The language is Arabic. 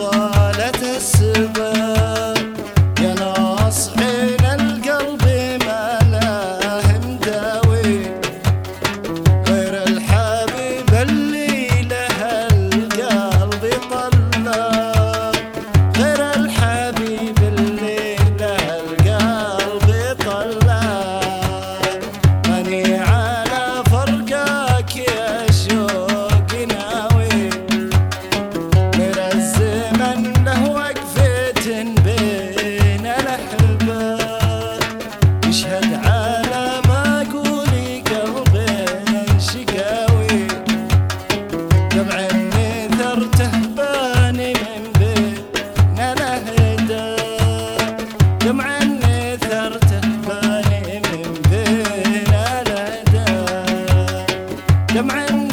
طالت السبل. The man